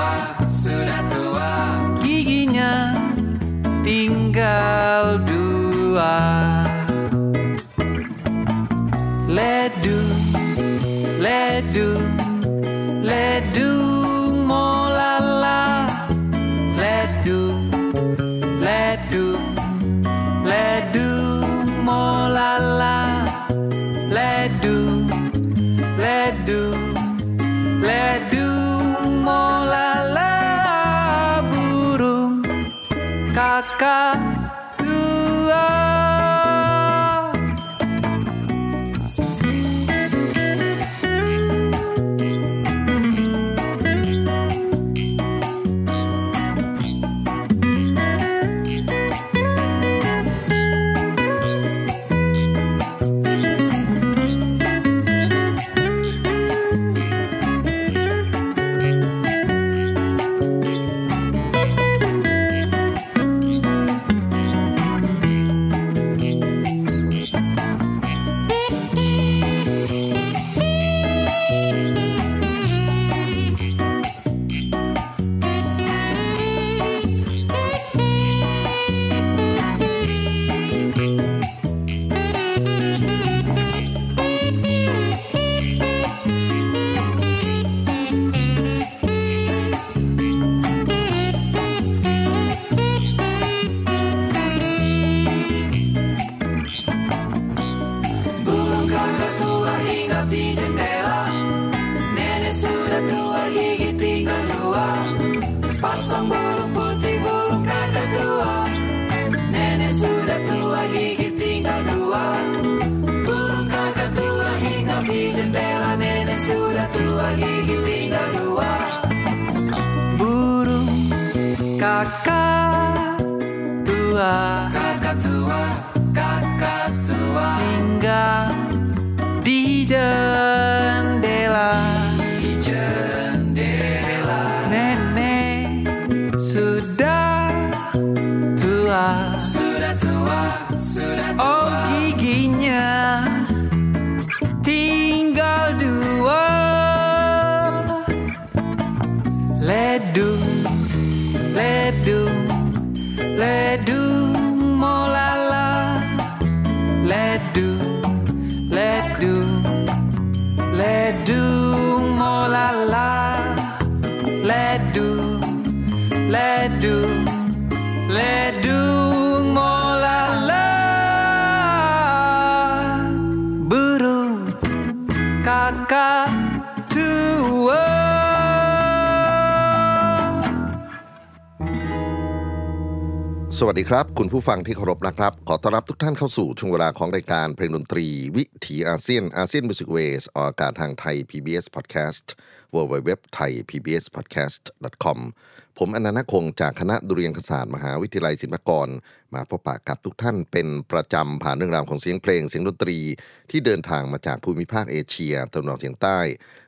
tua sudah tua. Giginya tinggal dua. I สวัสดีครับ คุณผู้ฟังที่เคารพนะครับ ขอต้อนรับทุกท่านเข้าสู่ช่วงเวลาของรายการเพลงดนตรี วิถีอาเซียน ASEAN Music Ways ออกอากาศทางไทย PBS Podcast w w w t h a i PBS Podcast com ผมอนันต์คงจากคณะดุริยางคศาสตร์มหาวิทยาลัยศิลปากร มาพบปะกับทุกท่านเป็นประจำผ่านเรื่องราวของเสียงเพลงเสียงดนตรี ที่เดินทางมาจากภูมิภาคเอเชียตะวันออกเฉียงใต้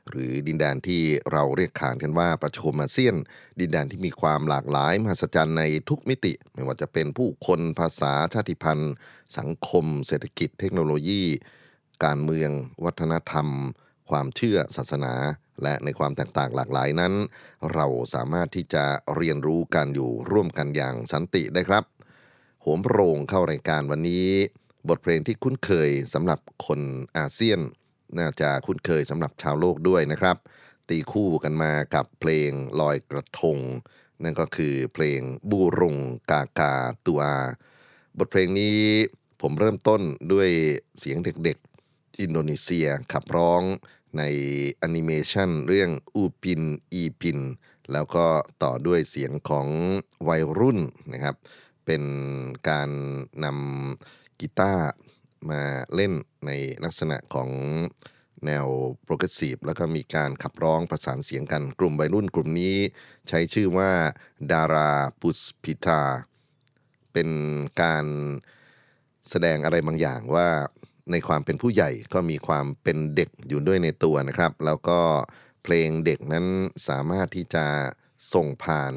หรือดินแดนที่เราเรียกขานกันว่าประชาคมอาเซียน ดินแดนที่มีความหลากหลายมหัศจรรย์ในทุกมิติ ไม่ว่าจะเป็นผู้คนภาษาชาติพันธุ์ สังคม เศรษฐกิจ เทคโนโลยี การเมือง วัฒนธรรม ความเชื่อศาสนา และในความแตกต่างหลากหลายนั้น เราสามารถที่จะเรียนรู้กันอยู่ร่วมกันอย่างสันติได้ครับโหมโรงเข้ารายการวันนี้ บทเพลงที่คุ้นเคยสำหรับคนอาเซียน น่าจะคุ้นเคยสำหรับชาวโลกด้วยนะครับ ตีคู่กันมากับเพลงลอยกระทง นั่นก็คือเพลง Burung Kakatua บทเพลงนี้ผมเริ่มต้นด้วยเสียงเด็กๆ อินโดนีเซียขับร้อง ในแอนิเมชันเรื่องอูปินอีปิน แล้วก็ต่อด้วยเสียงของวัยรุ่นนะครับ เป็นการนำกีตาร์มาเล่นในลักษณะของแนวโปรเกรสซีฟแล้วก็มีการขับร้องประสานเสียงกันกลุ่มวัยรุ่นกลุ่มนี้ใช้ชื่อว่าดาราปุสพิทาเป็นการแสดงอะไรบางอย่างว่า ในความเป็นผู้ใหญ่ก็มีความเป็นเด็กอยู่ด้วยในตัวนะครับ แล้วก็เพลงเด็กนั้นสามารถที่จะส่งผ่าน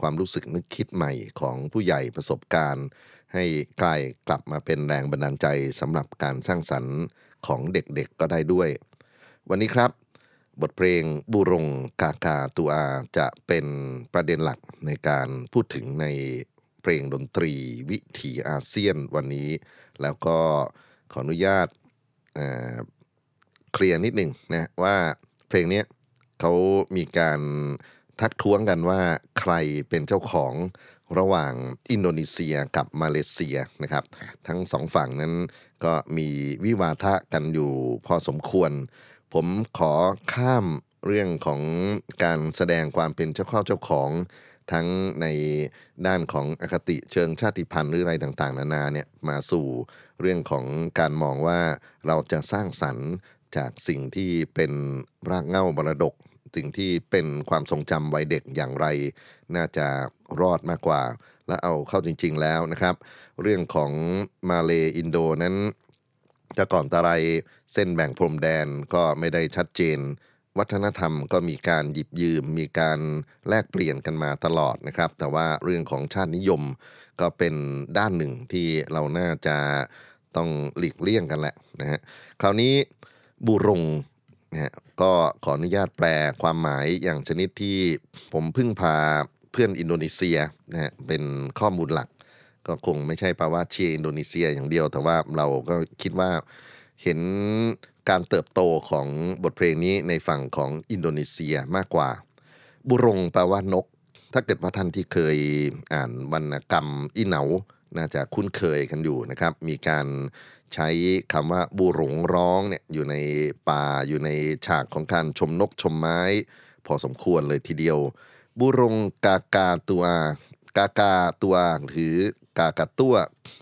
ความรู้สึกนึกคิดใหม่ของผู้ใหญ่ประสบการณ์ ให้กลายกลับมาเป็นแรงบันดาลใจสำหรับการสร้างสรรค์ของเด็กๆก็ได้ด้วย วันนี้ครับ บทเพลงบูรงกากาตูอาจะเป็นประเด็นหลักในการพูดถึงในเพลงดนตรีวิถีอาเซียนวันนี้ แล้วก็ ขออนุญาตเคลียร์นิดหนึ่งนะว่าเพลงนี้เขามีการทักท้วงกันว่าใครเป็นเจ้าของระหว่างอินโดนีเซียกับมาเลเซียนะครับ ทั้งสองฝั่งนั้นก็มีวิวาทะกันอยู่พอสมควร ผมขอข้ามเรื่องของการแสดงความเป็นเจ้าข้อเจ้าของ ทั้งในด้านของอคติเชิงชาติพันธุ์หรืออะไรต่างๆ นานาเนี่ยมาสู่เรื่องของการมองว่าเราจะสร้างสรรค์จากสิ่งที่เป็นรากเหง้ามรดก สิ่งที่เป็นความทรงจำวัยเด็กอย่างไร น่าจะรอดมากกว่า และเอาเข้าจริง ๆ แล้วนะครับ เรื่องของมาเลอินโดนั้นแต่ก่อนตะไรเส้นแบ่งพรมแดนก็ไม่ได้ชัดเจน วัฒนธรรมก็มีการหยิบยืม มีการแลกเปลี่ยนกันมาตลอดนะครับ แต่ว่าเรื่องของชาตินิยมก็เป็นด้านหนึ่งที่เราน่าจะต้องหลีกเลี่ยงกันแหละนะฮะคราวนี้ burung นะฮะก็ขออนุญาตแปลความหมายอย่างชนิดที่ผมพึ่งพาเพื่อนอินโดนีเซียนะฮะเป็นข้อมูลหลัก ก็คงไม่ใช่แปลว่าเชียร์อินโดนีเซียอย่างเดียว แต่ว่าเราก็คิดว่าเห็น การเติบโตของบทเพลงนี้ในฝั่งของอินโดนีเซียมากกว่า burung แปลว่านก ถ้าเกิดว่าท่านที่เคยอ่านวรรณกรรมอีเหนาน่าจะคุ้นเคยกันอยู่นะครับ มีการใช้คำว่าบูหลงร้องเนี่ยอยู่ในป่าอยู่ในฉากของการชมนกชมไม้ พอสมควรเลยทีเดียว บูรงกากาตัวกากาตัวหรือกากาตัว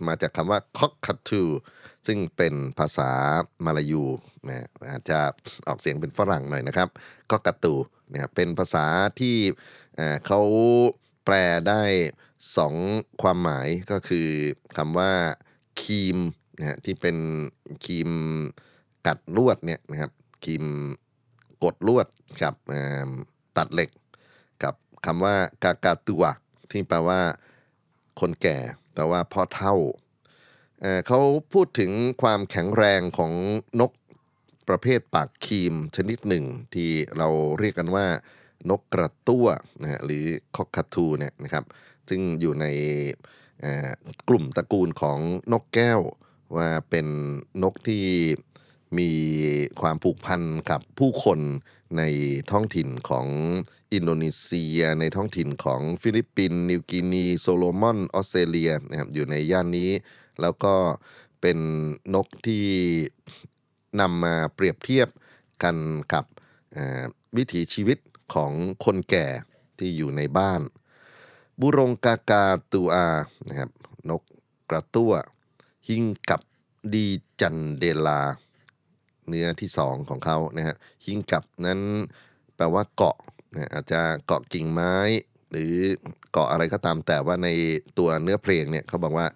มาจากคำว่าคอกคัตทู ซึ่งเป็นภาษามาลายูนะอาจจะออกเสียงเป็นฝรั่งหน่อยนะครับ ก็กาตูนะครับเป็นภาษาที่เขาแปลได้สองความหมายก็คือคำว่าคีมนะฮะที่เป็นครีมกัดลวดเนี่ยนะครับครีมกดลวดกับตัดเหล็ก กับคำว่ากากาตัวที่แปลว่าคนแก่แปลว่าพ่อเท่า เขาพูดถึงความแข็งแรงของนกประเภทปากคีมชนิดหนึ่ง ที่เราเรียกกันว่านกกระตั้วนะฮะหรือ cockatoo เนี่ยนะครับ ซึ่งอยู่ในกลุ่มตระกูลของนกแก้ว ว่าเป็นนกที่มีความผูกพันกับผู้คนในท้องถิ่นของอินโดนีเซีย ในท้องถิ่นของฟิลิปปินส์นิวกินี โซโลมอน ออสเตรเลียนะครับอยู่ในย่านนี้ แล้วก็เป็นนกที่นำมาเปรียบเทียบกันกับวิถีชีวิตของคนแก่ที่อยู่ในบ้าน บุรงกากาตูอานะครับนกกระตั้วหิงกับดีจันเดลา เนื้อที่สองของเขานะฮะหิงกับนั้นแปลว่าเกาะนะอาจจะเกาะกิ่งไม้ หรือเกาะอะไรก็ตามแต่ว่าในตัวเนื้อเพลงเนี่ยเขาบอกว่า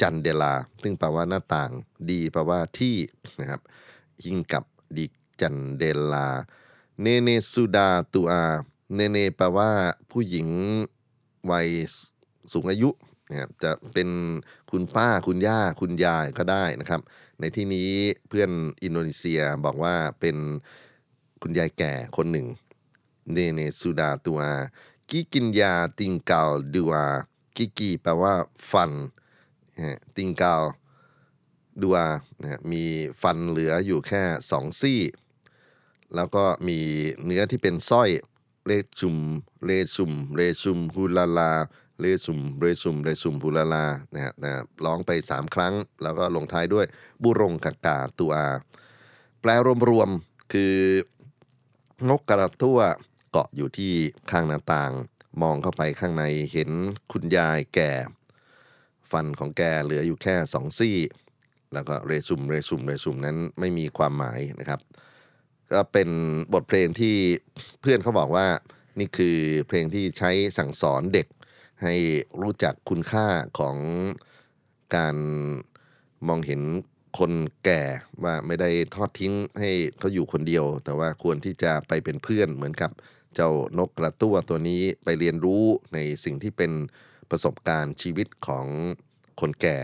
จันเดลา ซึ่งแปลว่าหน้าต่างดีแปลว่าที่นะครับหิงกับดีจันเดลา เนเนสุดาตูอา เนเนแปลว่าผู้หญิงวัยสูงอายุนะครับจะเป็นคุณป้าคุณย่าคุณยายก็ได้นะครับ ในที่นี้เพื่อนอินโดนีเซียบอกว่าเป็นคุณยายแก่คนหนึ่ง เนเนสุดาตัวกิกินยาติงเกาดัวกิกีแปลว่าฟัน ติงเกาดัวนะมีฟันเหลืออยู่แค่สองซี่ แล้วก็มีเนื้อที่เป็นสร้อยเลซุมเลซุมเลซุมฮูลาลาเลซุมเรซุมเรซุมฮูลาลานะฮะนะร้องไป3ครั้ง แล้วก็ลงท้ายด้วยบุรงกากาตัวอา แปลรวมๆคือนกกระตั้วเกาะอยู่ที่ข้างหน้าต่าง มองเข้าไปข้างในเห็นคุณยายแก่ ฟันของแกเหลืออยู่แค่สองซี่ แล้วก็เรซุมเรซุมเรซุมนั้นไม่มีความหมายนะครับ ก็เป็นบทเพลงที่เพื่อนเขาบอกว่านี่คือเพลงที่ใช้สั่งสอนเด็ก ให้รู้จักคุณค่าของการมองเห็นคนแก่ว่าไม่ได้ทอดทิ้งให้เขาอยู่คนเดียว แต่ว่าควรที่จะไปเป็นเพื่อนเหมือนกับเจ้านกกระตั้วตัวนี้ไปเรียนรู้ในสิ่งที่เป็น ประสบการณ์ชีวิตของคนแก่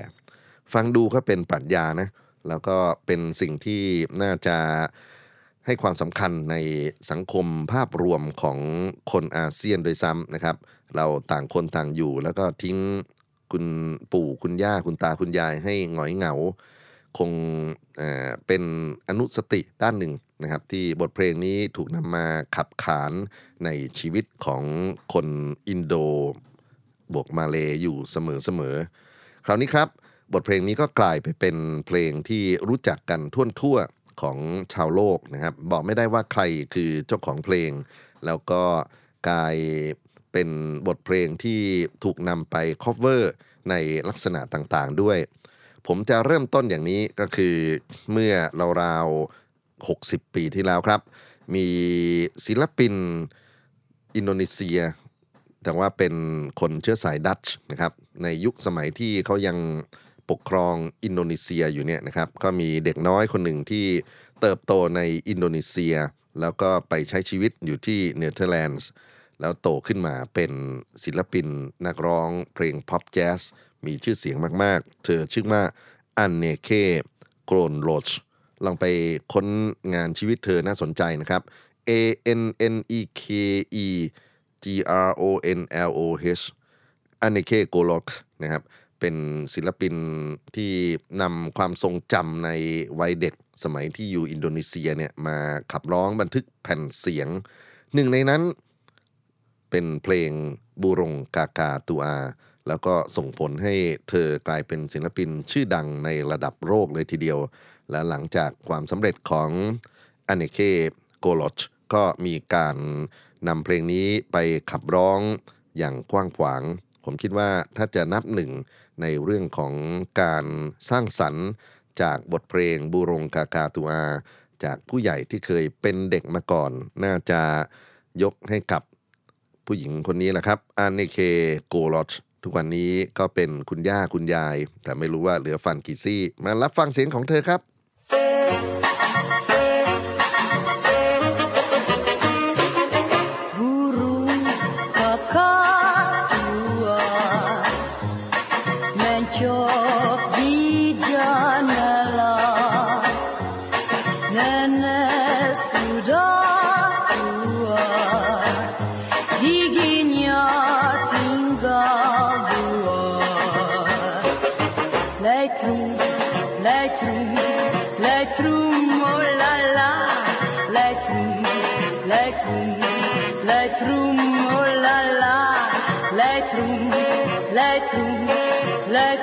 ฟังดูก็เป็นปรัชญานะแล้วก็เป็นสิ่งที่น่าจะให้ความสำคัญในสังคมภาพรวมของคนอาเซียนโดยซ้ำนะครับ เราต่างคนต่างอยู่ แล้วก็ทิ้งคุณปู่คุณย่าคุณตาคุณยายให้หงอยเหงา คงเเป็นอนุสติด้านหนึ่งนะครับ ที่บทเพลงนี้ถูกนำมาขับขานในชีวิตของคนอินโด บวกมาเลอยู่เสมอๆ คราวนี้ครับ บทเพลงนี้ก็กลายไปเป็นเพลงที่รู้จักกันทั่วทั่วๆของชาวโลกนะครับ บอกไม่ได้ว่าใครคือเจ้าของเพลง แล้วก็กลายเป็นบทเพลงที่ถูกนำไป cover ในลักษณะต่างๆด้วย ผมจะเริ่มต้นอย่างนี้ก็คือเมื่อราวๆ60 ปีที่แล้วครับ มีศิลปินอินโดนีเซีย แต่ว่าเป็นคนเชื้อสายดัตช์นะครับ ในยุคสมัยที่เขายังปกครองอินโดนีเซียอยู่เนี่ยนะครับ ก็มีเด็กน้อยคนหนึ่งที่เติบโตในอินโดนีเซีย แล้วก็ไปใช้ชีวิตอยู่ที่เนเธอร์แลนด์ แล้วโตขึ้นมาเป็นศิลปินนักร้องเพลงพ็อปแจ๊สมีชื่อเสียงมากๆ เธอชื่อว่าอันเนเคโกรนโลชลองไปค้นงานชีวิตเธอน่าสนใจนะครับ A N N E K E G R O N L O H อันเนเคโกลอกนะครับเป็นศิลปินที่นำความทรงจำในวัยเด็กสมัยที่อยู่อินโดนีเซียเนี่ยมาขับร้องบันทึกแผ่นเสียง หนึ่งในนั้นเป็นเพลงบูรงกากาตูอา แล้วก็ส่งผลให้เธอกลายเป็นศิลปินชื่อดังในระดับโลกเลยทีเดียว และหลังจากความสำเร็จของอเนเคโกลอชก็มีการ นำเพลงนี้ไปขับร้องอย่างกว้างขวาง ผมคิดว่าถ้าจะนับหนึ่งในเรื่องของการสร้างสรรค์จากบทเพลงบูรงกากาตูอาจากผู้ใหญ่ที่เคยเป็นเด็กมาก่อน น่าจะยกให้กับผู้หญิงคนนี้แหละครับอันเนเคโกลอชทุกวันนี้ก็เป็นคุณย่าคุณยาย แต่ไม่รู้ว่าเหลือฟันกี่ซี่ มารับฟังเสียงของเธอครับ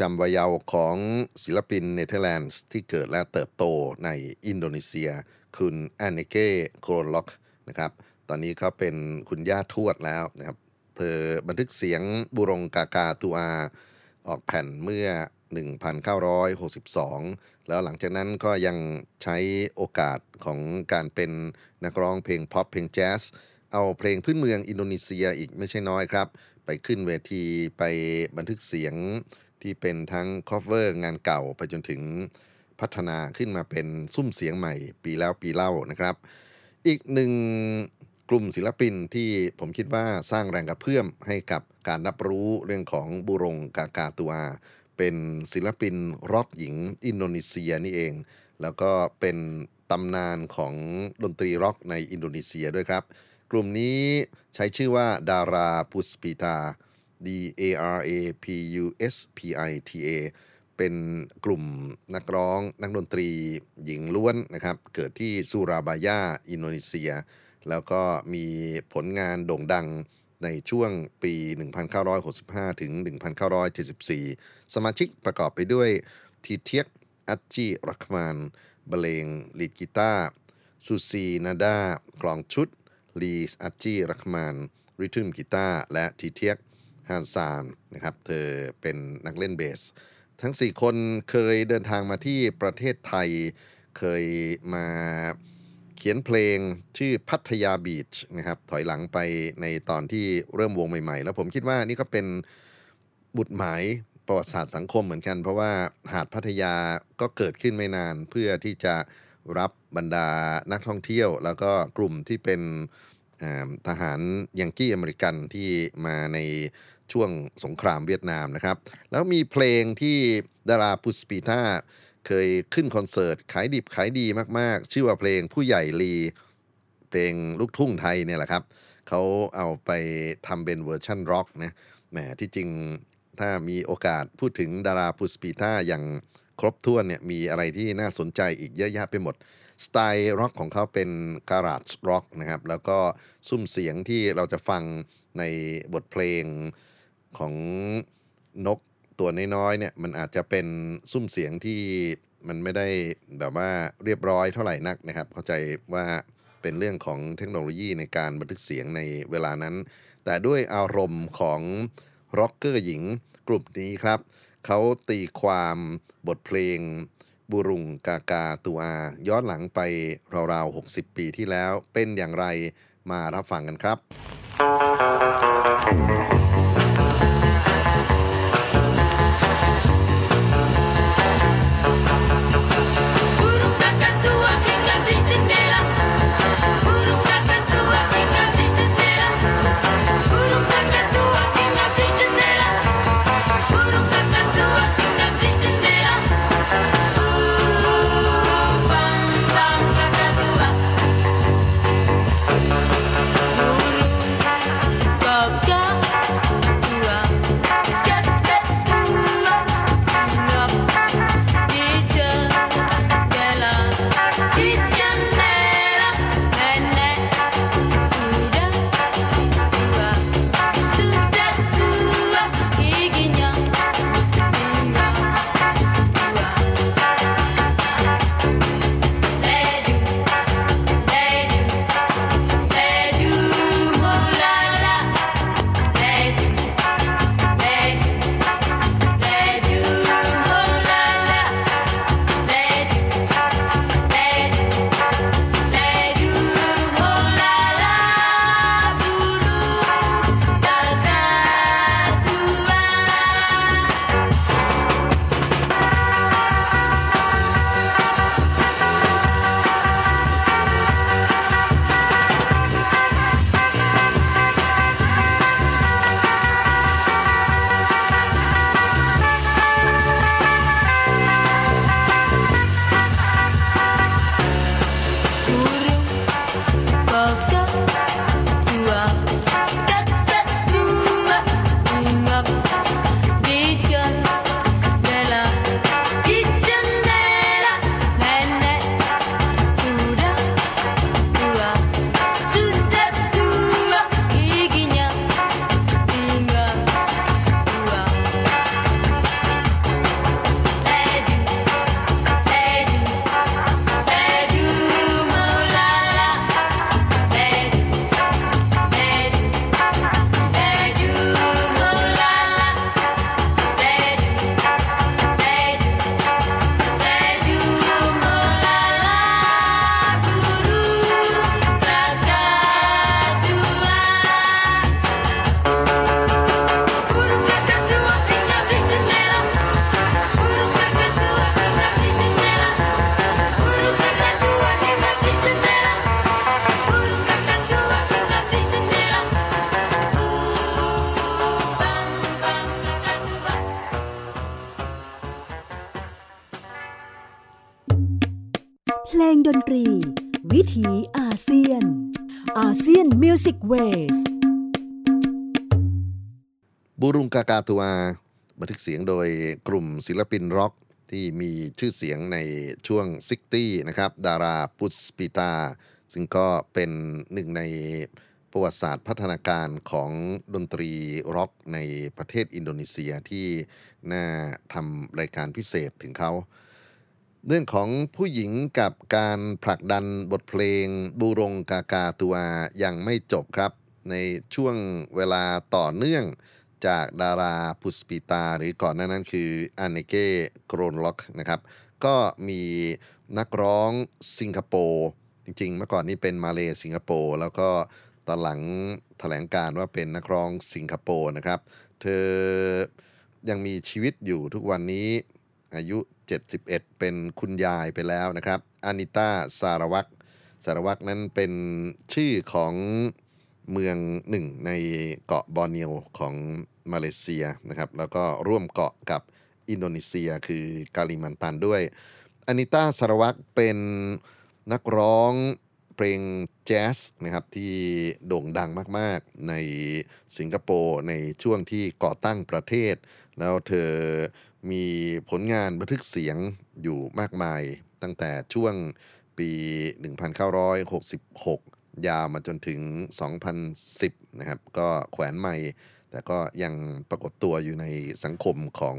จำวัยเยาว์ของศิลปินเนเธอร์แลนด์ที่เกิดและเติบโตในอินโดนีเซีย คุณแอนเนเก้โครนล็อกนะครับตอนนี้เขาเป็นคุณย่าทวดแล้วนะครับ เธอบันทึกเสียงบุรงกากาตูอา ออกแผ่นเมื่อ 1962 แล้วหลังจากนั้นก็ยังใช้โอกาสของการเป็นนักร้องเพลงพ็อปเพลงแจ๊สเอาเพลงพื้นเมืองอินโดนีเซียอีกไม่ใช่น้อยครับ ไปขึ้นเวทีไปบันทึกเสียง ที่เป็นทั้ง cover งานเก่าไปจนถึงพัฒนาขึ้นมาเป็นสุ้มเสียงใหม่ปีแล้วปีเล่านะครับ อีกหนึ่งกลุ่มศิลปินที่ผมคิดว่าสร้างแรงกระเพื่อมให้กับการรับรู้เรื่องของบุรงกากาตัว เป็นศิลปินร็อกหญิงอินโดนีเซียนี่เอง แล้วก็เป็นตำนานของดนตรีร็อกในอินโดนีเซียด้วยครับ กลุ่มนี้ใช้ชื่อว่าดาราพุสปิตา D A R A P U S P I T A เป็นกลุ่มนักร้องนักดนตรีหญิงล้วนนะครับ เกิดที่สุราบายาอินโดนีเซีย แล้วก็มีผลงานโด่งดังในช่วงปี 1965 ถึง 1974 สมาชิกประกอบไปด้วยทีเทียกอัจจิรักมานเบเลงลีดกีตาร์ซูซีนาดากลองชุด ลีสอัจจิรักมานริทึมกีตาร์และทีเทียก ฮานซานนะครับ เธอเป็นนักเล่นเบส ทั้ง 4 คนเคยเดินทางมาที่ประเทศไทย เคยมาเขียนเพลงชื่อพัทยาบีชนะครับ ถอยหลังไปในตอนที่เริ่มวงใหม่ๆ แล้วผมคิดว่านี่ก็เป็นบุตรหมายประวัติศาสตร์สังคมเหมือนกัน เพราะว่าหาดพัทยาก็เกิดขึ้นไม่นานเพื่อที่จะรับบรรดานักท่องเที่ยว แล้วก็กลุ่มที่เป็นทหารยังกี้อเมริกันที่มาใน ช่วงสงครามเวียดนามนะครับ แล้วมีเพลงที่ดาราพุสปีตาเคยขึ้นคอนเสิร์ต ขายดิบขายดีมากๆ ชื่อว่าเพลงผู้ใหญ่ลีเพลงลูกทุ่งไทยเนี่ยแหละครับเขาเอาไปทำเป็นเวอร์ชั่นร็อกนะแหมที่จริงถ้ามีโอกาสพูดถึงดาราพุสปีตาอย่างครบถ้วนเนี่ยมีอะไรที่น่าสนใจอีกเยอะแยะไปหมด สไตล์ร็อกของเขาเป็น garage rock นะครับ แล้วก็สุ้มเสียงที่เราจะฟังในบทเพลง ของนกตัวน้อยๆเนี่ยมันอาจจะเป็นสุ้มเสียงที่มันไม่ได้แบบว่าเรียบร้อยเท่าไหร่นักนะครับ เข้าใจว่าเป็นเรื่องของเทคโนโลยีในการบันทึกเสียงในเวลานั้น แต่ด้วยอารมณ์ของร็อกเกอร์หญิงกลุ่มนี้ครับ เขาตีความบทเพลงบุรุงกากาตัวอาย้อนหลังไปราวๆ 60 ปีที่แล้วเป็นอย่างไรมารับฟังกันครับ บูรุงกากาตัวบันทึกเสียงโดยกลุ่มศิลปินร็อกที่มีชื่อเสียงในช่วงซิกตี้นะครับดาราปุสปิตา ซึ่งก็เป็นหนึ่งในประวัติศาสตร์พัฒนาการของดนตรีร็อกในประเทศอินโดนีเซียที่น่าทำรายการพิเศษถึงเขาเรื่องของผู้หญิงกับการผลักดันบทเพลงบูรงกากาตัวยังไม่จบครับ ในช่วงเวลาต่อเนื่อง จากดาราพุสปิตา หรือก่อนหน้านั้นคืออันเนเก้โกรนล็อกนะครับก็มีนักร้องสิงคโปร์จริงๆ เมื่อก่อนนี้เป็นมาเลสิงคโปร์แล้วก็ตอนหลังแถลงการว่าเป็นนักร้องสิงคโปร์นะครับ เธอยังมีชีวิตอยู่ทุกวันนี้อายุ 71 เป็นคุณยายไปแล้วนะครับอานิต้าสารวักสารวักนั้นเป็นชื่อของ เมืองหนึ่งในเกาะบอร์เนียวของมาเลเซียนะครับ แล้วก็ร่วมเกาะกับอินโดนีเซียคือกาลิมันตันด้วยอานิต้าสารวักเป็นนักร้องเพลงแจ๊สนะครับที่โด่งดังมาก ๆ ในสิงคโปร์ในช่วงที่ก่อตั้งประเทศ แล้วเธอมีผลงานบันทึกเสียงอยู่มากมายตั้งแต่ช่วงปี 1966 ยาวมาจนถึง 2010 นะครับ ก็แขวนใหม่ แต่ก็ยังปรากฏตัวอยู่ในสังคมของ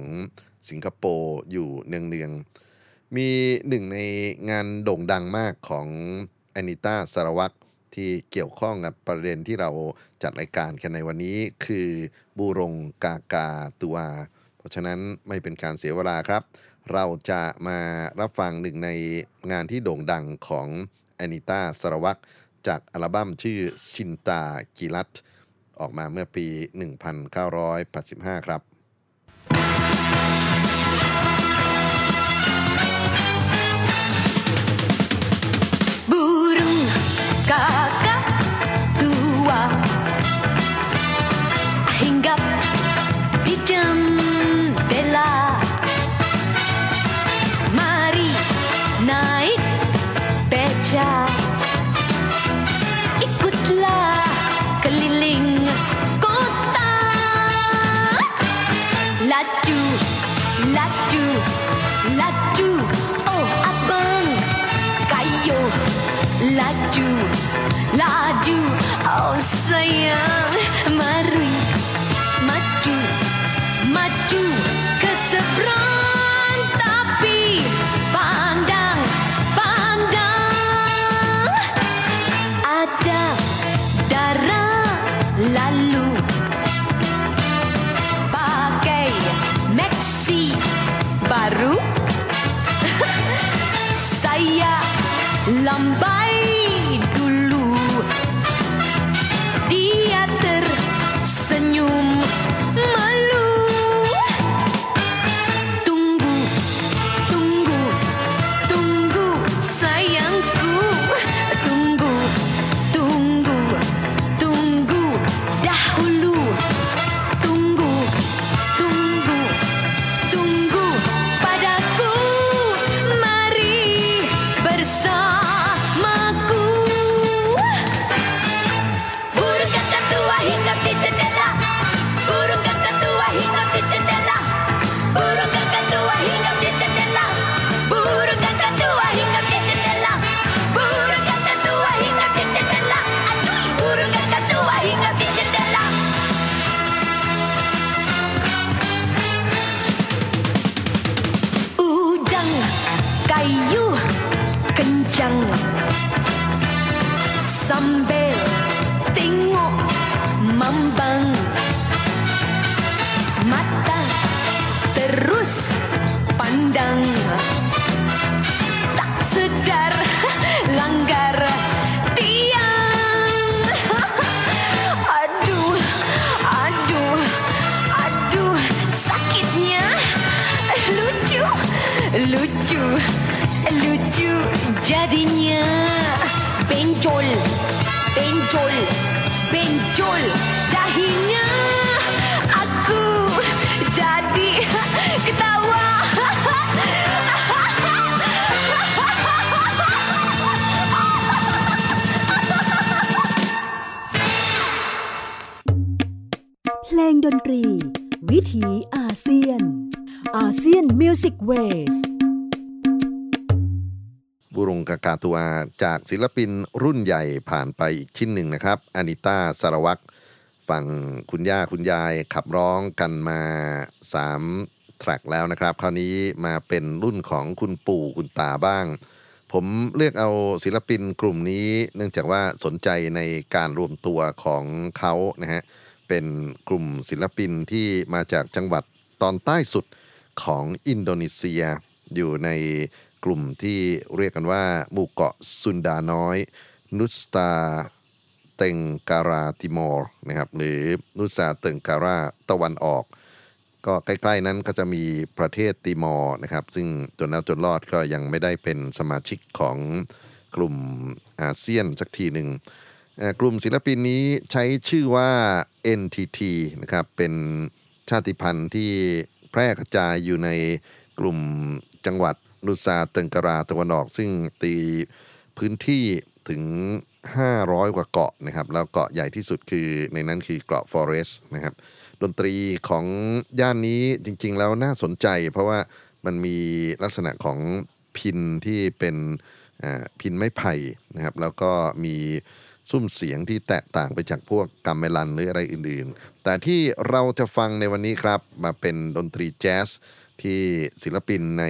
สิงคโปร์อยู่เนืองๆ มีหนึ่งในงานโด่งดังมากของแอนิต้าสารวัตรที่เกี่ยวข้องกับประเด็นที่เราจัดรายการกันในวันนี้คือบูรงกากาตัว เพราะฉะนั้นไม่เป็นการเสียเวลาครับ เราจะมารับฟังหนึ่งในงานที่โด่งดังของแอนิต้าสารวัตร จากอัลบั้มชื่อชินตากิรัตออกมาเมื่อปี 1985 ครับ jadinya Benjol, benjol, benjol. Dahinya าตัวจากศิลปินรุ่นใหญ่ผ่านไปอีกชิ้นหนึ่งนะครับอานิต้าสารวัตรฝั่งคุณย่าคุณยายขับร้องกันมา 3 แทร็กแล้วนะครับ คราวนี้มาเป็นรุ่นของคุณปู่คุณตาบ้าง ผมเลือกเอาศิลปินกลุ่มนี้ เนื่องจากว่าสนใจในการรวมตัวของเขานะฮะเป็นกลุ่มศิลปินที่มาจากจังหวัดตอนใต้สุดของอินโดนีเซียอยู่ใน กลุ่มที่เรียกกันว่าหมู่เกาะซุนดาน้อย นุสตาเตงการาติมอร์นะครับหรือนุสตาเตงการาตะวันออก ก็ใกล้ๆนั้นก็จะมีประเทศติมอร์นะครับ ซึ่งจนแล้วจนรอดก็ยังไม่ได้เป็นสมาชิกของกลุ่มอาเซียนสักทีหนึ่งกลุ่มศิลปินนี้ใช้ชื่อว่า NTT นะครับเป็นชาติพันธุ์ที่แพร่กระจายอยู่ในกลุ่มจังหวัด นุซาเติงกราตะวันออก ซึ่งตีพื้นที่ถึง 500 กว่าเกาะนะครับ แล้วเกาะใหญ่ที่สุดคือในนั้นคือเกาะฟอเรสต์นะครับ ดนตรีของย่านนี้จริง ๆ แล้วน่าสนใจ เพราะว่ามันมีลักษณะของพินที่เป็นพินไม้ไผ่นะครับ แล้วก็มีซุ้มเสียงที่แตกต่างไปจากพวกกัมเมลันหรืออะไรอื่นๆ แต่ที่เราจะฟังในวันนี้ครับมาเป็นดนตรีแจ๊ส ที่ศิลปินใน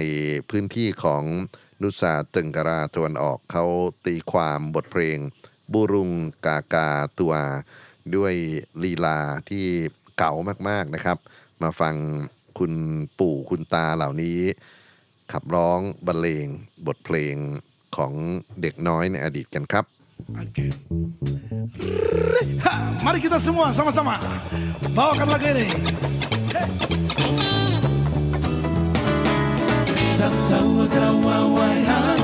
พื้นที่ของนุสาตึงการาตะวันออกเขาตีความบทเพลงบูรุงกากาตัวด้วยลีลาที่เก่ามากๆนะครับ มาฟังคุณปู่คุณตาเหล่านี้ ขับร้องบรรเลงบทเพลงของเด็กน้อยในอดีตกันครับ Oke. Ha, mari kita semua sama-sama bawakan lagu ini. Tawa tawa waihala,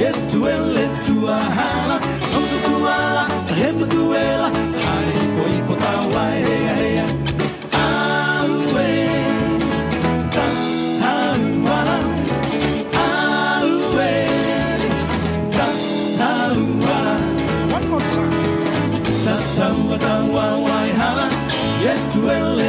yetuele tuahala, ondu tuala, hembu tuela, hai po ipo tawa hea hea. Aue, ta tauala, aue, ta tauala. One more time. Tawa tawa waihala, yetuele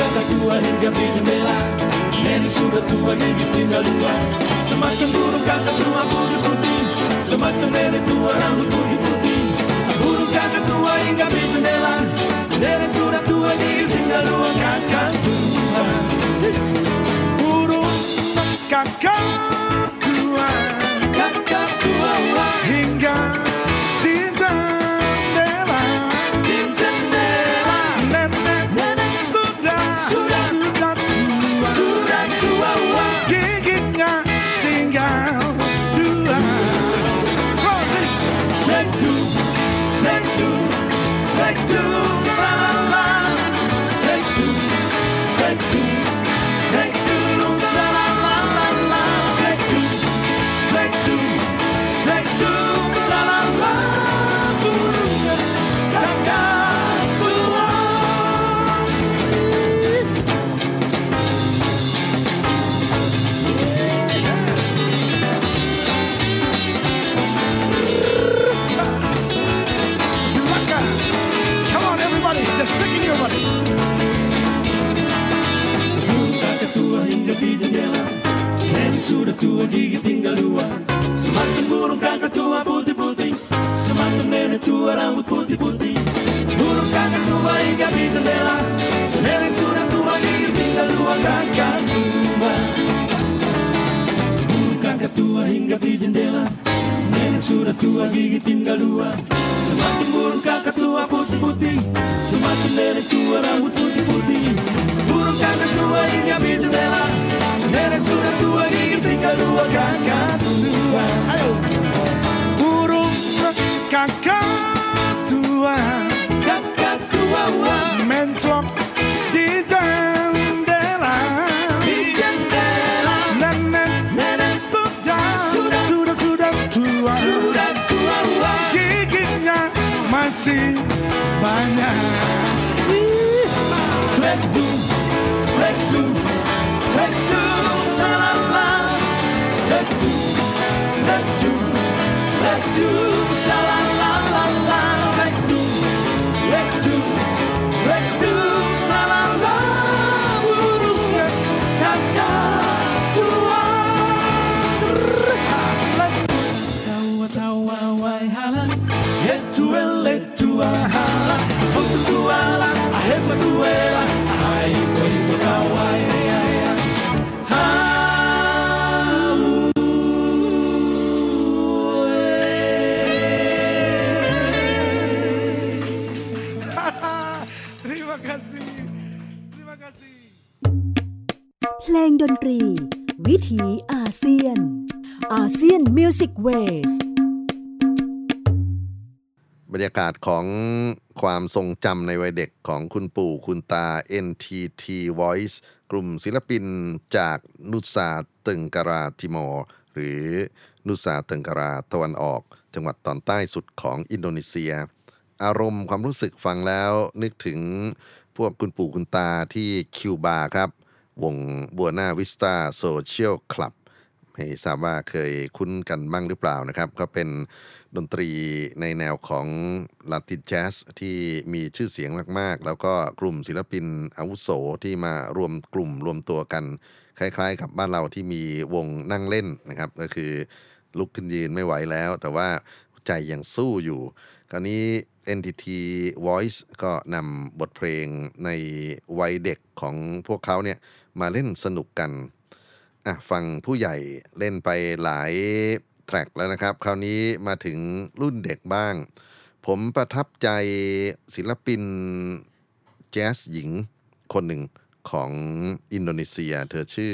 kakak tua hingga di jendela Nenek sudah tua gigi tinggal dua. Semakin burung kakak tua putih-putih Semakin nenek tua rambut putih-putih Burung kakak tua hingga di jendela Nenek sudah tua gigi tinggal dua kakak tua. Burung kakak tua gigi tinggal dua. Semakin burung kakek tua putih-putih. Semakin nenek tua rambut putih-putih. Burung kakek tua hingga di jendela. Nenek sudah tua gigi tinggal dua. Kakak tua. Burung kakak tua hingga di jendela. Nenek sudah tua gigi tinggal dua. Semakin burung kakak tua putih-putih. Semakin nenek tua rambut putih-putih. Burung kakak tua hingga di jendela Nenek sudah tua gigi tinggal dua kakak tua. Ayo. Burung kakak tua. Kakak tua Mencok di jendela. Di jendela. Nenek Nenek sudah Sudah. Sudah, sudah tua. Sudah tua Giginya masih banyak. Let do, let do. ดนตรี วิถีอาเซียน อาเซียนมิวสิกเวสบรรยากาศของความทรงจำในวัยเด็กของคุณปู่คุณตา NTT Voice กลุ่มศิลปินจากนุสาตึงการาติมอร์ หรือนุสาตึงการาตะวันออก จังหวัดตอนใต้สุดของอินโดนีเซีย อารมณ์ความรู้สึกฟังแล้วนึกถึงพวกคุณปู่คุณตาที่คิวบาครับ วงบัวหน้าวิสตาโซเชียลคลับไม่ทราบว่าเคยคุ้นกันบ้างหรือเปล่านะครับ ก็เป็นดนตรีในแนวของลาตินแจ๊สที่มีชื่อเสียงมาก ๆ แล้วก็กลุ่มศิลปินอาวุโสที่มารวมกลุ่มรวมตัวกัน คล้ายๆ กับบ้านเราที่มีวงนั่งเล่นนะครับ ก็คือลุกขึ้นยืนไม่ไหวแล้ว แต่ว่าใจยังสู้อยู่คราวนี้ NTT Voice ก็นำบทเพลงในวัยเด็กของพวกเขาเนี่ยมาเล่นสนุกกันอะฟังผู้ใหญ่เล่นไปหลายแทร็กแล้วนะครับ คราวนี้มาถึงรุ่นเด็กบ้าง ผมประทับใจศิลปินแจ๊สหญิงคนหนึ่งของอินโดนีเซีย เธอชื่อ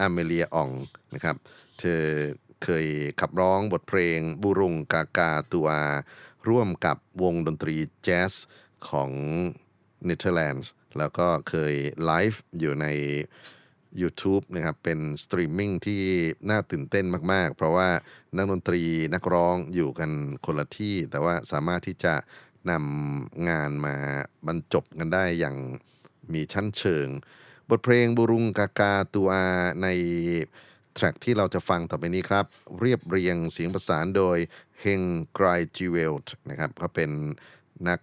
อเมเลียอองนะครับ เธอเคยขับร้องบทเพลงบุรุงกากาตัวร่วมกับวงดนตรีแจ๊สของเนเธอร์แลนด์ แล้วก็เคยไลฟ์อยู่ใน YouTube นะครับเป็นสตรีมมิ่งที่น่าตื่นเต้นมาก ๆ เพราะว่านักดนตรีนักร้องอยู่กันคนละที่ แต่ว่าสามารถที่จะนำงานมาบรรจบกันได้อย่างมีชั้นเชิง บทเพลงบุรุงกากาตัวใน track ที่เราจะฟังต่อไปนี้ครับ เรียบเรียงเสียงประสานโดยเฮงไกรจิเวลต์นะครับเขาเป็นนัก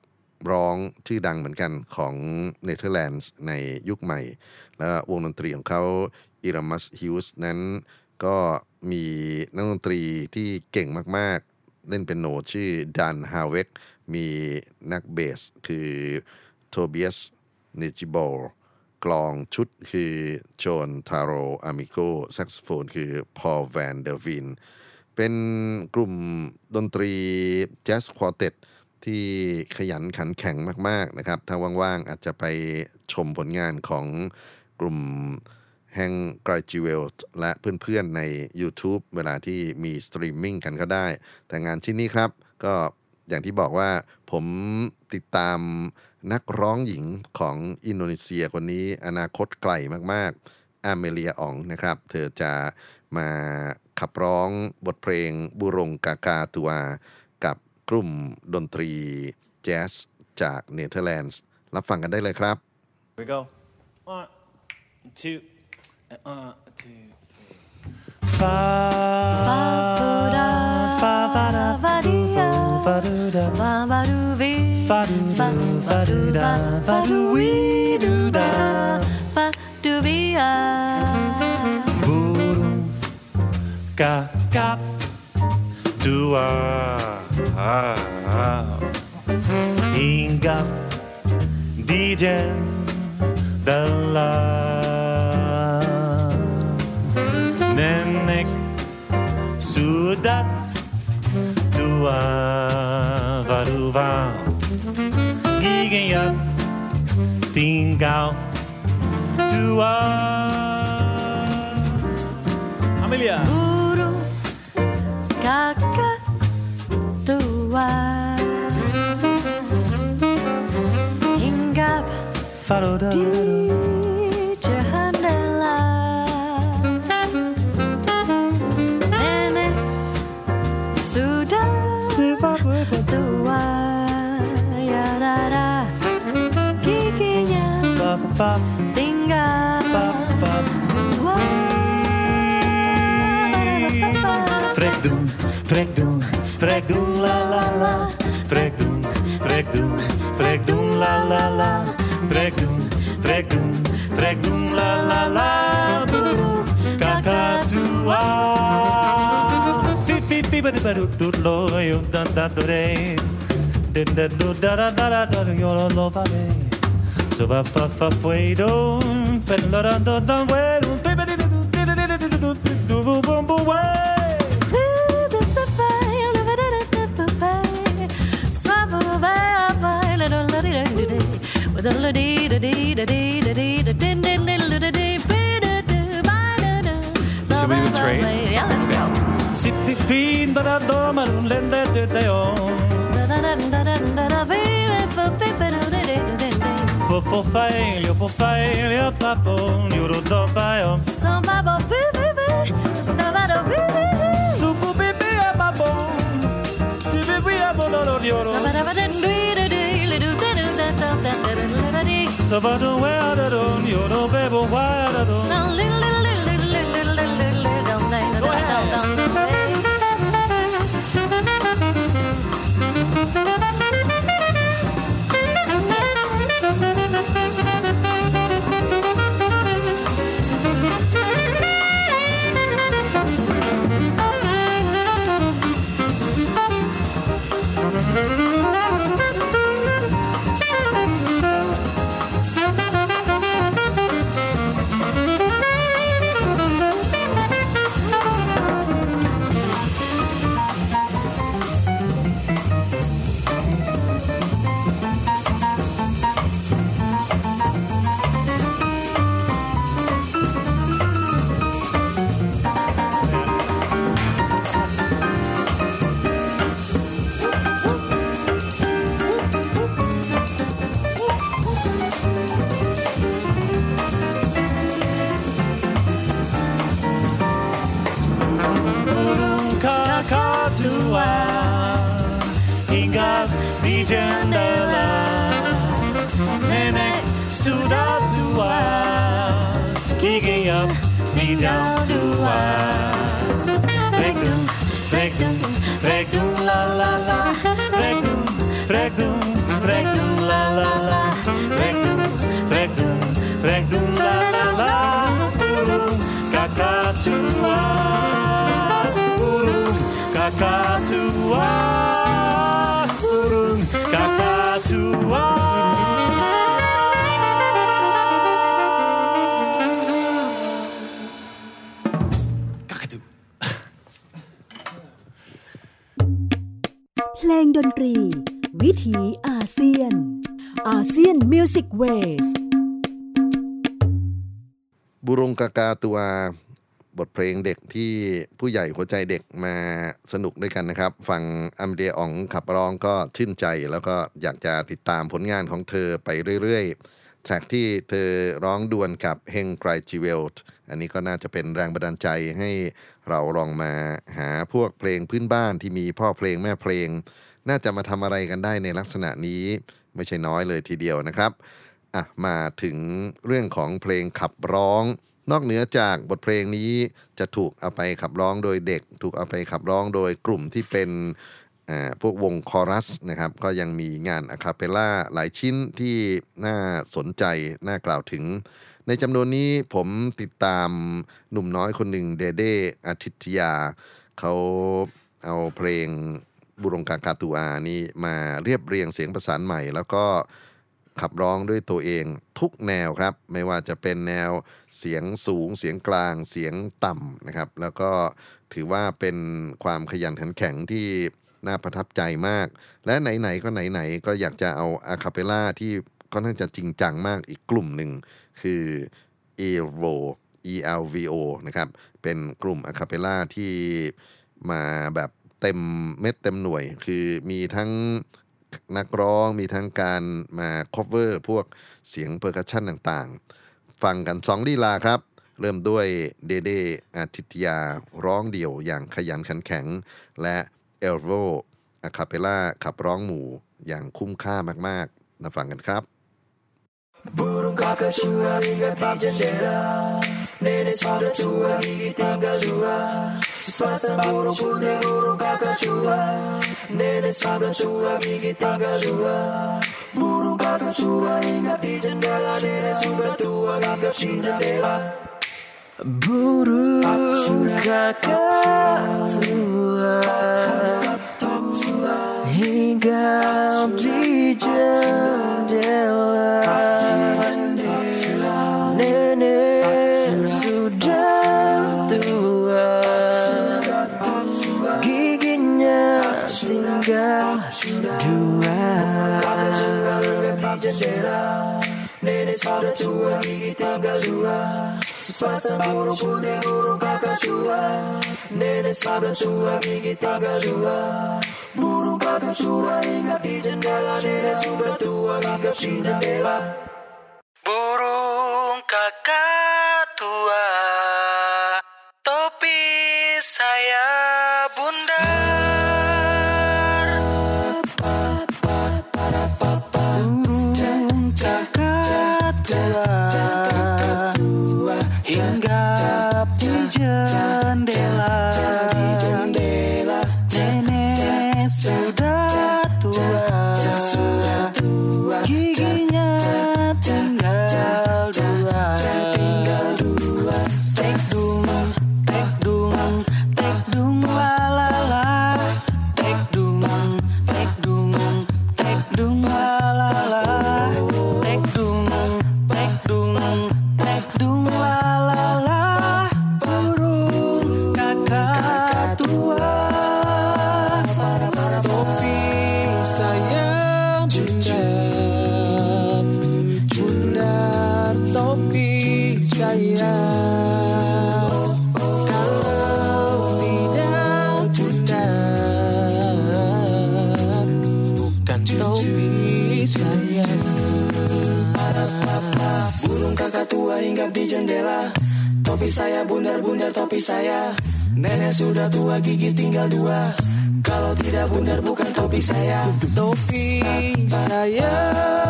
ร้องชื่อดังเหมือนกันของเนเธอร์แลนด์ในยุคใหม่ แล้วงดนตรีของเขาอิรามัสฮิวส์นั้นก็มีนักดนตรีที่เก่งมากๆ เล่นเปียโนชื่อดันฮาเวกมีนักเบสคือโทเบียสเนจิโบกลองชุดคือโจนทาโรอามิโกแซกโซโฟนคือพอลแวนเดอร์วินเป็นกลุ่มดนตรีแจ๊ส quartet ที่ขยันขันแข็งมาก ๆนะครับ ถ้าว่าง ๆ อาจจะไปชมผลงานของกลุ่มแฮงกรจิเวลและเพื่อน ๆ ใน YouTube เวลาที่มีสตรีมมิ่งกันก็ได้ แต่งานที่นี้ครับ ก็อย่างที่บอกว่าผมติดตามนักร้องหญิงของอินโดนีเซียคนนี้อนาคตไกลมากๆ อาเมเลียอองนะครับ เธอจะมาขับร้องบทเพลงบุรงกากาตัว กับกลุ่มดนตรีแจ๊สจากเนเธอร์แลนด์รับฟังกันได้เลยครับ Here we go. One, two, and one, two, three. Fa, fa, da, fa, fa, da, fa, do, fa, do, da, fa, do, fa, do, da, fa, do, we, do, da. Burung kakak dua ah. Inga Dice Della Nenek Sudat Tua Varuva Gigenya Tingau Tua Amelia Burung Kakak da, da, da. da do do lo yo da da do re da da do da da da da do yo lo lo va re so va fa fa fue do pero lo da do da we do pe pe do do do do do do do bu bu bu we Swabba ba ba la la la di di di with a la di di di di di di di di di di di di di di di di di di di Sitter din där damer länder det där jag. Få få fail, jag på fail, jag pappo, nu då dobbar jag. Som babbo, bubbe, stavar och bubbe. Supo bibbe, jag pappo. Du bibbe, jag bollar och joro. Så vad du är, det du, joro, bebo, vad är det du? Yeah. บุรงกากาตัวบทเพลงเด็กที่ผู้ใหญ่หัวใจเด็กมาสนุกด้วยกันนะครับ ฟังอัมเดียอ๋องขับร้องก็ชื่นใจ แล้วก็อยากจะติดตามผลงานของเธอไปเรื่อยๆ แทร็กที่เธอร้องดวลกับเฮงไกรจิเวลต์อันนี้ก็น่าจะเป็นแรงบันดาลใจให้เราลองมาหาพวกเพลงพื้นบ้านที่มีพ่อเพลงแม่เพลง น่าจะมาทำอะไรกันได้ในลักษณะนี้ไม่ใช่น้อยเลยทีเดียวนะครับ อะมาถึงเรื่องของเพลงขับร้อง นอกเหนือจากบทเพลงนี้จะถูกเอาไปขับร้องโดยเด็ก ถูกเอาไปขับร้องโดยกลุ่มที่เป็นพวกวงคอรัสนะครับก็ยังมีงานอะคาเปล่าหลายชิ้นที่น่าสนใจ น่ากล่าวถึง ในจำนวนนี้ผมติดตามหนุ่มน้อยคนหนึ่งเดเดอาทิตยา เขาเอาเพลงบุรงกากาตูอานี่มาเรียบเรียงเสียงประสานใหม่ แล้วก็ ขับร้องด้วยตัวเองทุกแนวครับ ไม่ว่าจะเป็นแนวเสียงสูงเสียงกลางเสียงต่ำนะครับ แล้วก็ถือว่าเป็นความขยันขันแข็งที่น่าประทับใจมาก และไหนๆก็ไหนๆก็อยากจะเอาอะคาเปล่าที่ค่อนข้าจะจริงจังมากอีกกลุ่มหนึ่ง คือ ELVO ELVO นะครับ เป็นกลุ่มอะคาเปล่าที่มาแบบเต็มเม็ดเต็มหน่วย คือมีทั้ง นักร้องมีทั้งการมา cover พวกเสียง percussion ต่างๆ ฟังกันสองลีลาครับ เริ่มด้วยเดเดอาทิตยาร้องเดี่ยวอย่างขยันขันแข็ง และเอลโวอะคาเปล่าขับร้องหมู่อย่างคุ้มค่ามากๆมาฟังกันครับ Burung kakatua hinggap di jendela Nenek sudah tua gigi tinggal dua Sepasang burung putih burung kakak tua Nenek sabda tua gigi tinggal dua Burung kakak tua hinggap di jendela Nenek sudah tua hinggap di jendela Burung kakak tua Hinggap di jendela kita gajua Spasa buru pude buru kakachua Nene sabla chua kita gajua Buru kakachua ingat di jendela Nene sudah tua ingat di jendela sayang Kalau tidak bundar Bukan topi sayang Burung kakak tua hinggap di jendela. Topi saya bundar-bundar topi saya. Nenek sudah tua gigi tinggal dua. Kalau tidak bundar bukan topi saya. Topi saya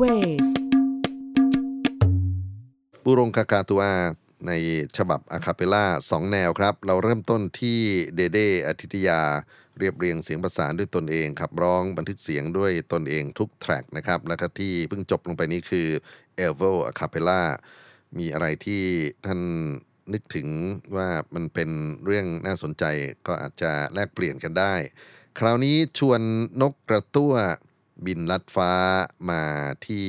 มิวสิกเวสบูรงกากาตัวในฉบับ a cappella สองแนวครับ เราเริ่มต้นที่เดเดอทิตยา เรียบเรียงเสียงประสานด้วยตนเองขับร้องบันทึกเสียงด้วยตนเองทุก track นะครับ แล้วก็ที่เพิ่งจบลงไปนี้คือเอลโวอะคาเปล่ามีอะไรที่ท่านนึกถึงว่ามันเป็นเรื่องน่าสนใจก็อาจจะแลกเปลี่ยนกันได้ คราวนี้ชวนนกกระตั้ว บินลัดฟ้ามาที่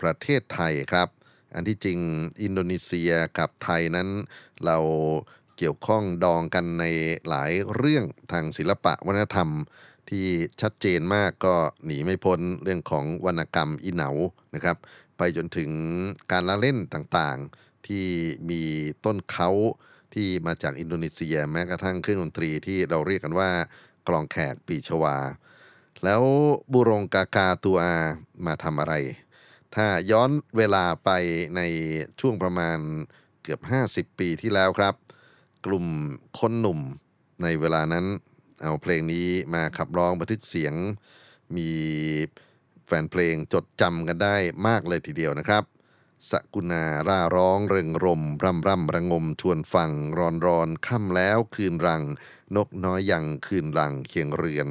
ประเทศไทยครับ อันที่จริงอินโดนีเซียกับไทยนั้นเราเกี่ยวข้องดองกันในหลายเรื่องทางศิลปะวัฒนธรรมที่ชัดเจนมากก็หนีไม่พ้นเรื่องของวรรณกรรมอีเหนานะครับ ไปจนถึงการละเล่นต่างๆ ที่มีต้นเขาที่มาจากอินโดนีเซียแม้กระทั่งเครื่องดนตรีที่เราเรียกกันว่ากลองแขกปีชวา แล้วบุรงกากาตัวอามาทำอะไร ถ้าย้อนเวลาไปในช่วงประมาณเกือบ 50 ปีที่แล้วครับ กลุ่มคนหนุ่มในเวลานั้น เอาเพลงนี้มาขับร้องบันทึกเสียง มีแฟนเพลงจดจำกันได้มากเลยทีเดียวนะครับสกุณาร่าร้องเริงรม ร่ำร่ำระงมชวนฟังรอนรอนค่ำแล้วคืนรัง นกน้อยยังคืนรังเคียงเรือน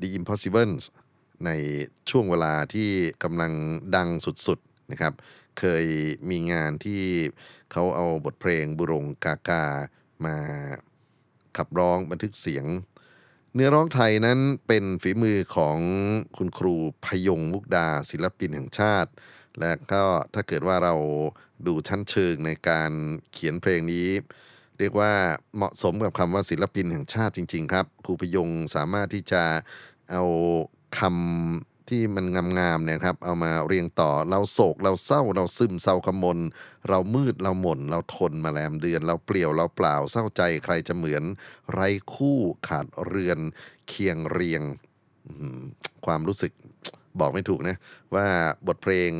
The impossibles ในช่วงเวลาที่กำลังดังสุดๆนะครับ เคยมีงานที่เขาเอาบทเพลงบุรงกากามาขับร้องบันทึกเสียง เนื้อร้องไทยนั้นเป็นฝีมือของคุณครูพยงมุกดาศิลปินแห่งชาติ และก็ถ้าเกิดว่าเราดูชั้นเชิงในการเขียนเพลงนี้ เรียกว่าเหมาะสมกับคำว่าศิลปินแห่งชาติจริง ๆ ครับครูพยงสามารถที่จะเอาคำที่มันงามๆเนี่ยครับ เอามาเรียงต่อเราโศกเราเศร้าเราซึมเศร้าขมล เรามืดเราหม่น เราทนมาแลมเดือน เราเปลี่ยวเราเปล่าเศร้าใจใครจะเหมือน ไร้คู่ขาดเรือนเคียงเรียงความรู้สึกบอกไม่ถูกนะว่าบทเพลง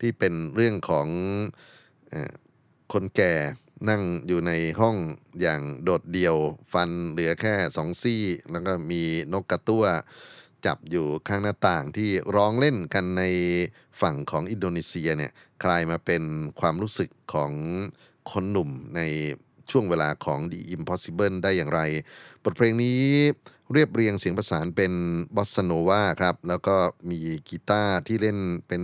ที่เป็นเรื่องของคนแก่ นั่งอยู่ในห้องอย่างโดดเดี่ยวฟันเหลือแค่สองซี่ แล้วก็มีนกกระตั้วจับอยู่ข้างหน้าต่างที่ร้องเล่นกันในฝั่งของอินโดนีเซียเนี่ยกลายมาเป็นความรู้สึกของคนหนุ่มในช่วงเวลาของ The Impossible ได้อย่างไร บทเพลงนี้เรียบเรียงเสียงประสานเป็น bossa nova ครับ แล้วก็มีกีตาร์ที่เล่นเป็น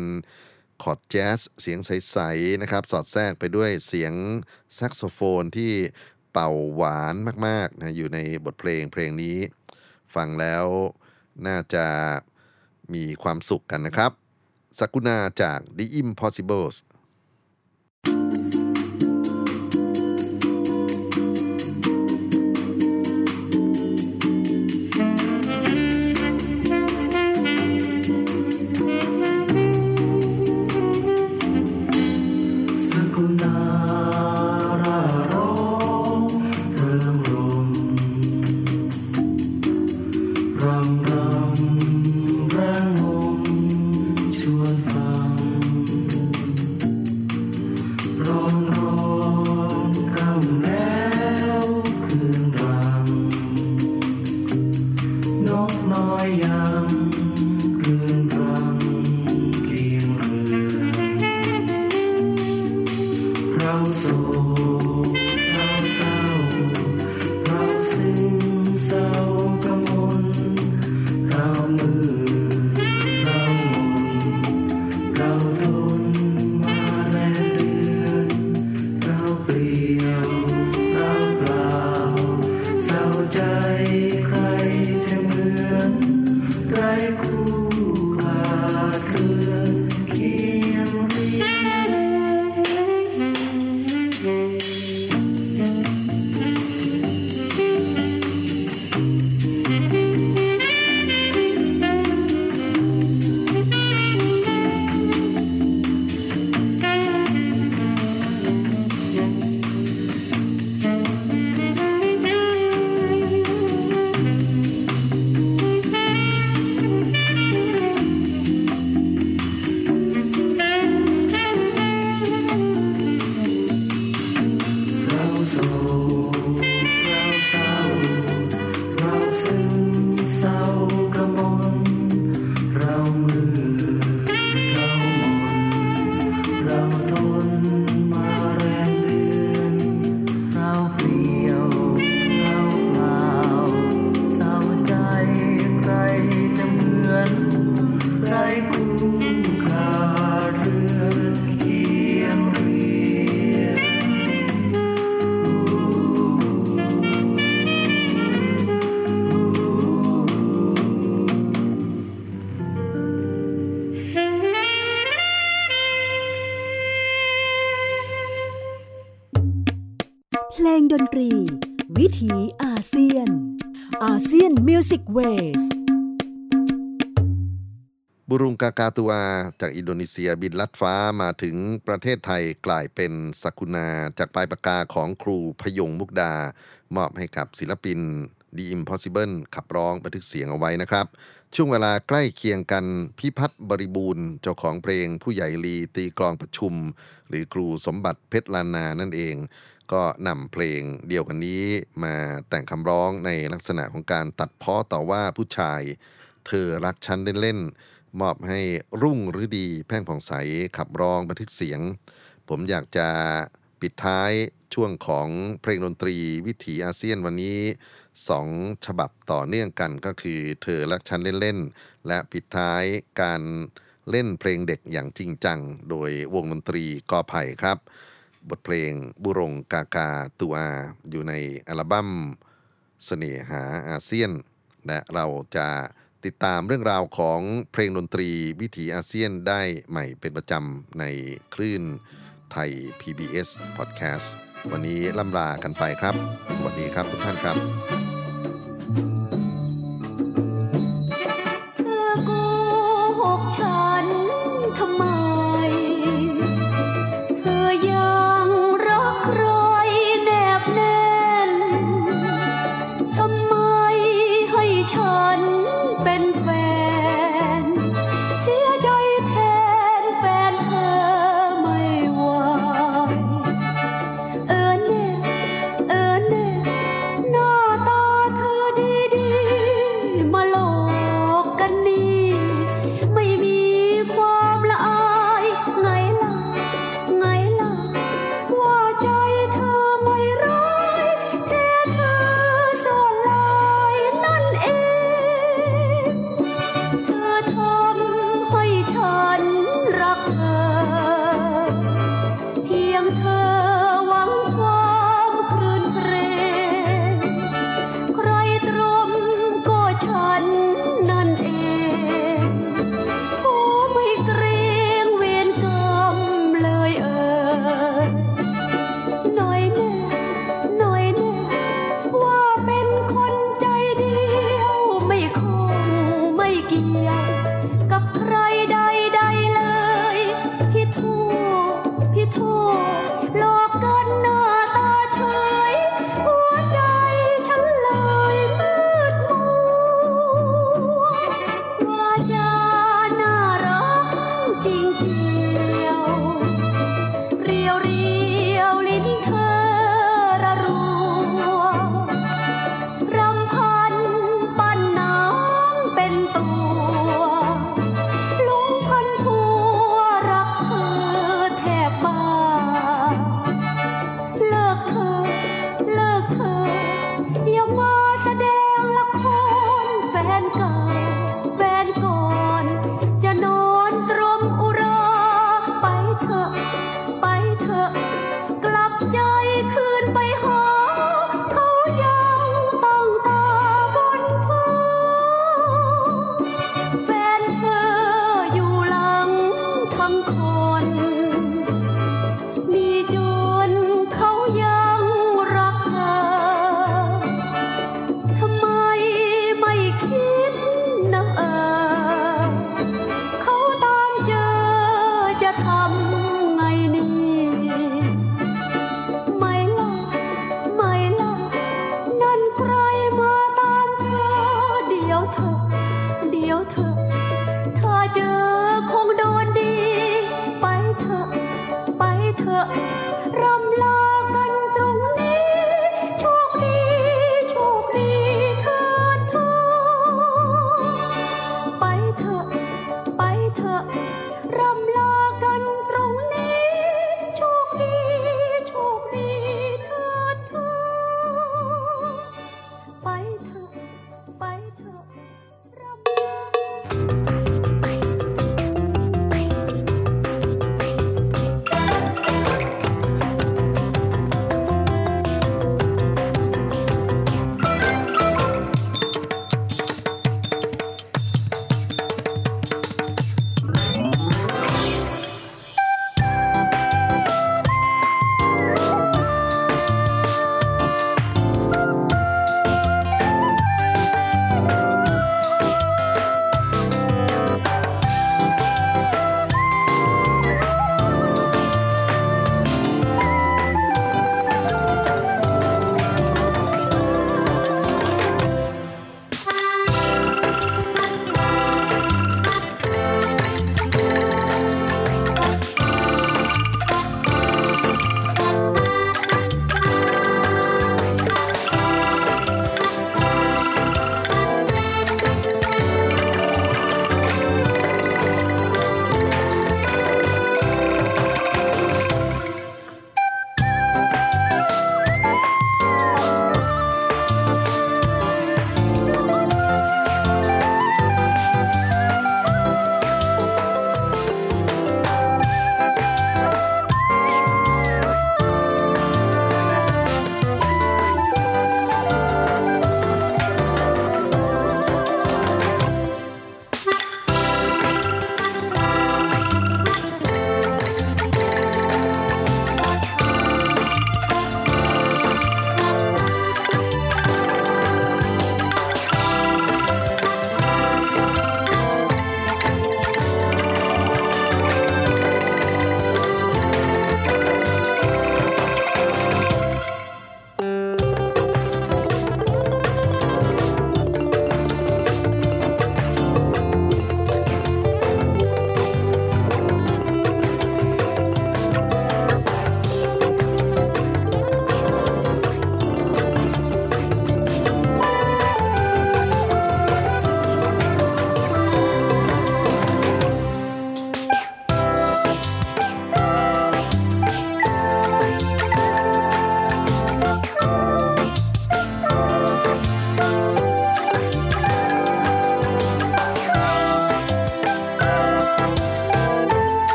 คอร์ดแจ๊สเสียงใสๆนะครับ สอดแทรกไปด้วยเสียงแซกโซโฟนที่เป่าหวานมากๆนะอยู่ในบทเพลงเพลงนี้ ฟังแล้วน่าจะมีความสุขกันนะครับสกุณาจาก The Impossibles สากาตัวจากอินโดนีเซียบินลัดฟ้ามาถึงประเทศไทยกลายเป็นสักุณาจากปลายปากกาของครูพยงมุกดา มอบให้กับศิลปิน The Impossible ขับร้องบันทึกเสียงเอาไว้นะครับ ช่วงเวลาใกล้เคียงกันพิพัฒน์บริบูรณ์เจ้าของเพลงผู้ใหญ่ลีตีกลองประชุม หรือครูสมบัติเพชรลานานั่นเอง ก็นำเพลงเดียวกันนี้มาแต่งคำร้องในลักษณะของการตัดเพ้อต่อว่าผู้ชาย เธอรักฉันเล่น มอบให้รุ่งฤดีแพ่งผ่องใสขับร้องบันทึกเสียง ผมอยากจะปิดท้ายช่วงของเพลงดนตรีวิถีอาเซียนวันนี้สองฉบับต่อเนื่องกันก็คือเธอรักฉันเล่นๆ และปิดท้ายการเล่นเพลงเด็กอย่างจริงจัง โดยวงดนตรีกอไผ่ครับ บทเพลงบุรงกากาตัว อยู่ในอัลบั้มเสน่หาอาเซียน และเราจะ ติดตามเรื่องราวของเพลงดนตรีวิถีอาเซียนได้ใหม่เป็นประจำในคลื่นไทย PBS Podcast วันนี้ล่ำลากันไปครับ สวัสดีครับทุกท่านครับ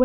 ล